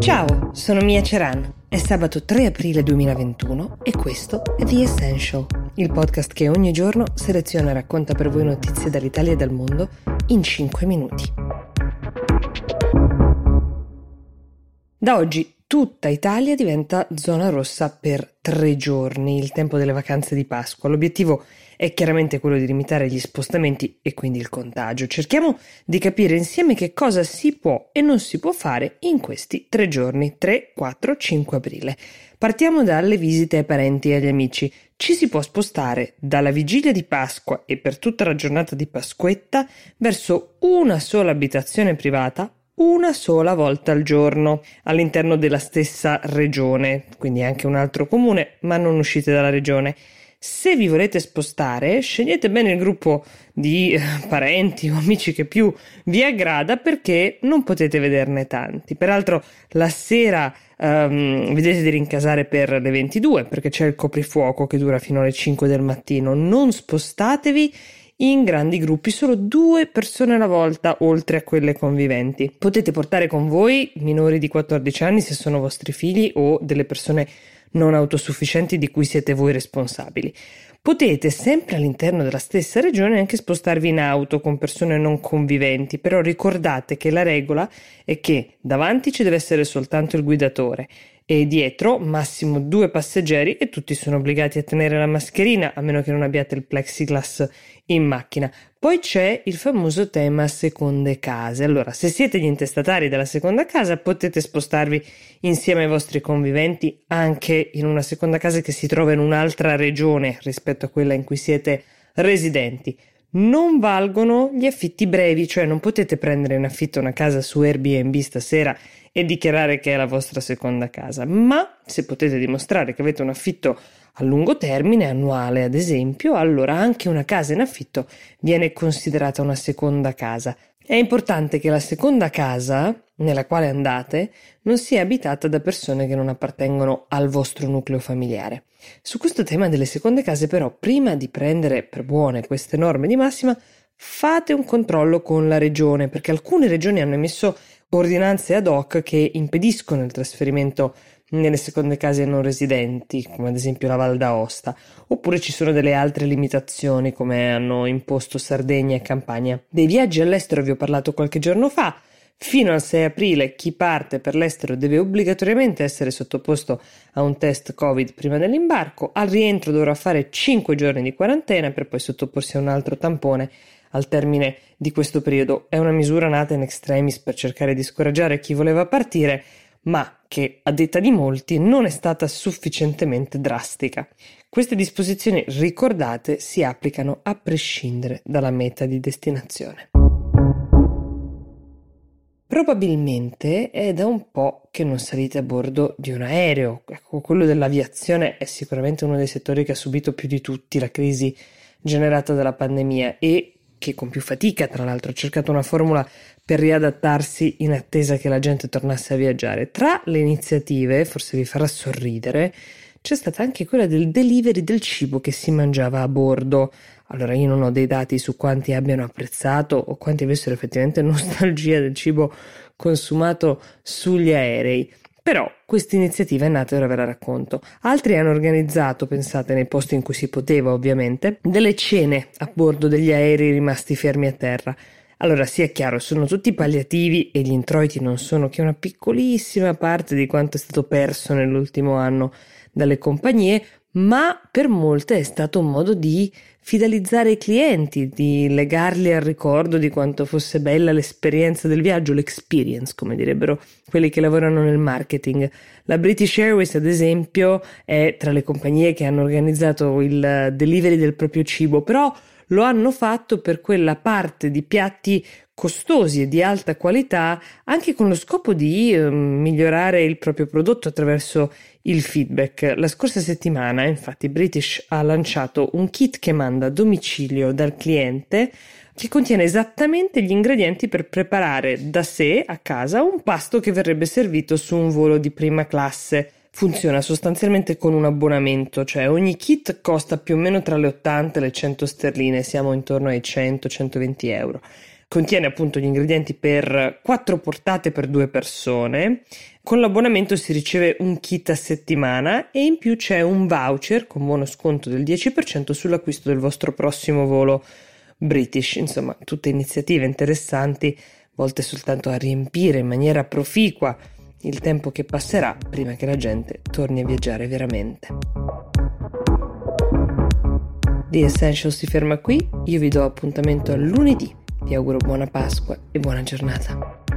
Ciao, sono Mia Ceran. È sabato 3 aprile 2021 e questo è The Essential, il podcast che ogni giorno seleziona e racconta per voi notizie dall'Italia e dal mondo in 5 minuti. Da oggi tutta Italia diventa zona rossa per tre giorni, il tempo delle vacanze di Pasqua. L'obiettivo è chiaramente quello di limitare gli spostamenti e quindi il contagio. Cerchiamo di capire insieme che cosa si può e non si può fare in questi tre giorni, 3, 4, 5 aprile. Partiamo dalle visite ai parenti e agli amici. Ci si può spostare dalla vigilia di Pasqua e per tutta la giornata di Pasquetta verso una sola abitazione privata una sola volta al giorno all'interno della stessa regione, quindi anche un altro comune, ma non uscite dalla regione. Se vi volete spostare, scegliete bene il gruppo di eh, parenti o amici che più vi aggrada perché non potete vederne tanti. Peraltro la sera um, vedete di rincasare per le 22 perché c'è il coprifuoco che dura fino alle 5 del mattino. Non spostatevi in grandi gruppi, solo due persone alla volta, oltre a quelle conviventi. Potete portare con voi minori di 14 anni se sono vostri figli o delle persone non autosufficienti di cui siete voi responsabili. Potete sempre all'interno della stessa regione anche spostarvi in auto con persone non conviventi, però ricordate che la regola è che davanti ci deve essere soltanto il guidatore e dietro massimo due passeggeri e tutti sono obbligati a tenere la mascherina a meno che non abbiate il plexiglass in macchina. Poi c'è il famoso tema seconde case. Allora, se siete gli intestatari della seconda casa, potete spostarvi insieme ai vostri conviventi anche in una seconda casa che si trova in un'altra regione rispetto a quella in cui siete residenti. Non valgono gli affitti brevi, cioè non potete prendere in affitto una casa su Airbnb stasera e dichiarare che è la vostra seconda casa, ma se potete dimostrare che avete un affitto a lungo termine, annuale ad esempio, allora anche una casa in affitto viene considerata una seconda casa. È importante che la seconda casa nella quale andate non sia abitata da persone che non appartengono al vostro nucleo familiare. Su questo tema delle seconde case però, prima di prendere per buone queste norme di massima, fate un controllo con la regione, perché alcune regioni hanno emesso ordinanze ad hoc che impediscono il trasferimento nelle seconde case non residenti, come ad esempio la Val d'Aosta, oppure ci sono delle altre limitazioni come hanno imposto Sardegna e Campania. Dei viaggi all'estero vi ho parlato qualche giorno fa. Fino al 6 aprile chi parte per l'estero deve obbligatoriamente essere sottoposto a un test Covid prima dell'imbarco, al rientro dovrà fare 5 giorni di quarantena per poi sottoporsi a un altro tampone al termine di questo periodo. È una misura nata in extremis per cercare di scoraggiare chi voleva partire, ma che, a detta di molti, non è stata sufficientemente drastica. Queste disposizioni, ricordate, si applicano a prescindere dalla meta di destinazione. Probabilmente è da un po' che non salite a bordo di un aereo. Ecco, quello dell'aviazione è sicuramente uno dei settori che ha subito più di tutti la crisi generata dalla pandemia e che con più fatica, tra l'altro, ha cercato una formula per riadattarsi in attesa che la gente tornasse a viaggiare. Tra le iniziative, forse vi farà sorridere, c'è stata anche quella del delivery del cibo che si mangiava a bordo. Allora io non ho dei dati su quanti abbiano apprezzato o quanti avessero effettivamente nostalgia del cibo consumato sugli aerei. Però questa iniziativa è nata e ora ve la racconto. Altri hanno organizzato, pensate, nei posti in cui si poteva ovviamente, delle cene a bordo degli aerei rimasti fermi a terra. Allora sia chiaro, sono tutti palliativi e gli introiti non sono che una piccolissima parte di quanto è stato perso nell'ultimo anno dalle compagnie, ma per molte è stato un modo di fidelizzare i clienti, di legarli al ricordo di quanto fosse bella l'esperienza del viaggio, l'experience, come direbbero quelli che lavorano nel marketing. La British Airways, ad esempio, è tra le compagnie che hanno organizzato il delivery del proprio cibo, però lo hanno fatto per quella parte di piatti costosi e di alta qualità anche con lo scopo di eh, migliorare il proprio prodotto attraverso il feedback. La scorsa settimana, infatti, British ha lanciato un kit che manda a domicilio dal cliente che contiene esattamente gli ingredienti per preparare da sé a casa un pasto che verrebbe servito su un volo di prima classe. Funziona sostanzialmente con un abbonamento, cioè ogni kit costa più o meno tra le 80 e le 100 sterline, siamo intorno ai 100-120 euro. Contiene appunto gli ingredienti per quattro portate per due persone, Con l'abbonamento si riceve un kit a settimana e in più c'è un voucher con buono sconto del 10% sull'acquisto del vostro prossimo volo British. Insomma, tutte iniziative interessanti volte soltanto a riempire in maniera proficua il tempo che passerà prima che la gente torni a viaggiare veramente. The Essential si ferma qui, io vi do appuntamento a lunedì, vi auguro buona Pasqua e buona giornata.